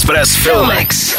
Express Filmex.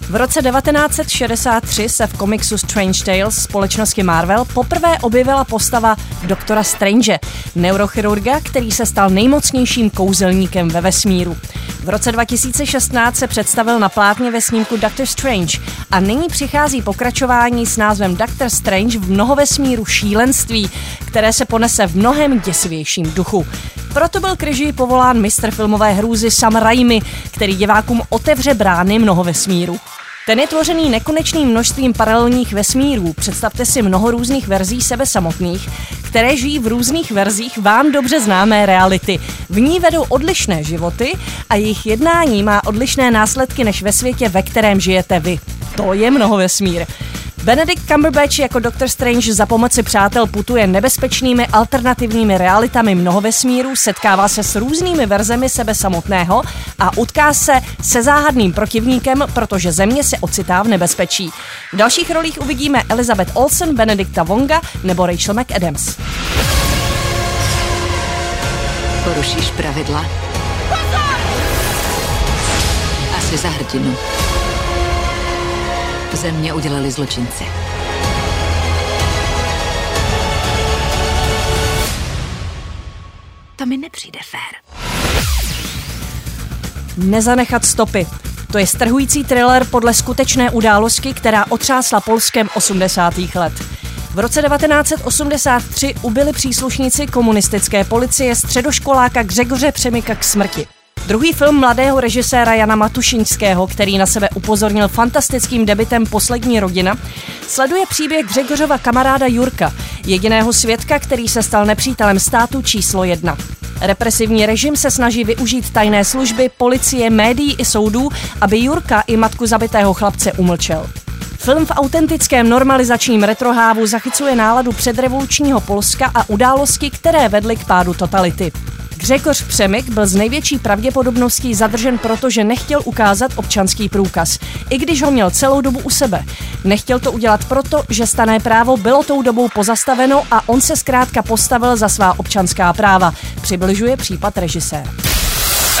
V roce 1963 se v komiksu Strange Tales společnosti Marvel poprvé objevila postava doktora Strange, neurochirurga, který se stal nejmocnějším kouzelníkem ve vesmíru. V roce 2016 se představil na plátně ve snímku Doctor Strange a nyní přichází pokračování s názvem Doctor Strange v mnohovesmíru šílenství, které se ponese v mnohem děsivějším duchu. Proto byl k režii povolán mistr filmové hrůzy Sam Raimi, který divákům otevře brány mnohovesmíru. Ten je tvořený nekonečným množstvím paralelních vesmírů. Představte si mnoho různých verzí sebe samotných, které žijí v různých verzích vám dobře známé reality. V ní vedou odlišné životy a jejich jednání má odlišné následky než ve světě, ve kterém žijete vy. To je mnoho vesmír. Benedict Cumberbatch jako Doctor Strange za pomoci přátel putuje nebezpečnými alternativními realitami mnoho vesmíru, setkává se s různými verzemi sebe samotného a utká se se záhadným protivníkem, protože země se ocitá v nebezpečí. V dalších rolích uvidíme Elizabeth Olsen, Benedikta Vonga nebo Rachel McAdams. Porušíš pravidla? Asi za hrdinu. Země udělali zločinci. To mi nepřijde fér. Nezanechat stopy. To je strhující thriller podle skutečné události, která otřásla Polskem 80. let. V roce 1983 ubili příslušníci komunistické policie středoškoláka Gřegoře Přemyka k smrti. Druhý film mladého režiséra Jana Matušinského, který na sebe upozornil fantastickým debitem Poslední rodina, sleduje příběh Gřegořova kamaráda Jurka, jediného svědka, který se stal nepřítelem státu číslo jedna. Represivní režim se snaží využít tajné služby, policie, médií i soudů, aby Jurka i matku zabitého chlapce umlčel. Film v autentickém normalizačním retrohávu zachycuje náladu předrevolučního Polska a události, které vedly k pádu totality. Gřegoř Přemyk byl z největší pravděpodobností zadržen proto, že nechtěl ukázat občanský průkaz, i když ho měl celou dobu u sebe. Nechtěl to udělat proto, že stané právo bylo tou dobou pozastaveno a on se zkrátka postavil za svá občanská práva. Přibližuje případ režisér.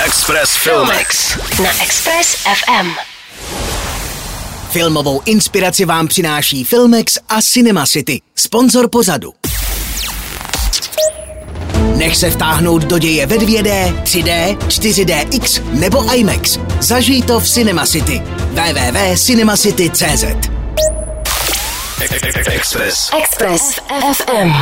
Express Filmex. Na Express FM. Filmovou inspiraci vám přináší Filmex a Cinema City, sponzor pozadu. Nech se vtáhnout do děje ve 2D, 3D, 4DX nebo IMAX. Zažij to v Cinema City. www.cinemacity.cz Express. Express FM.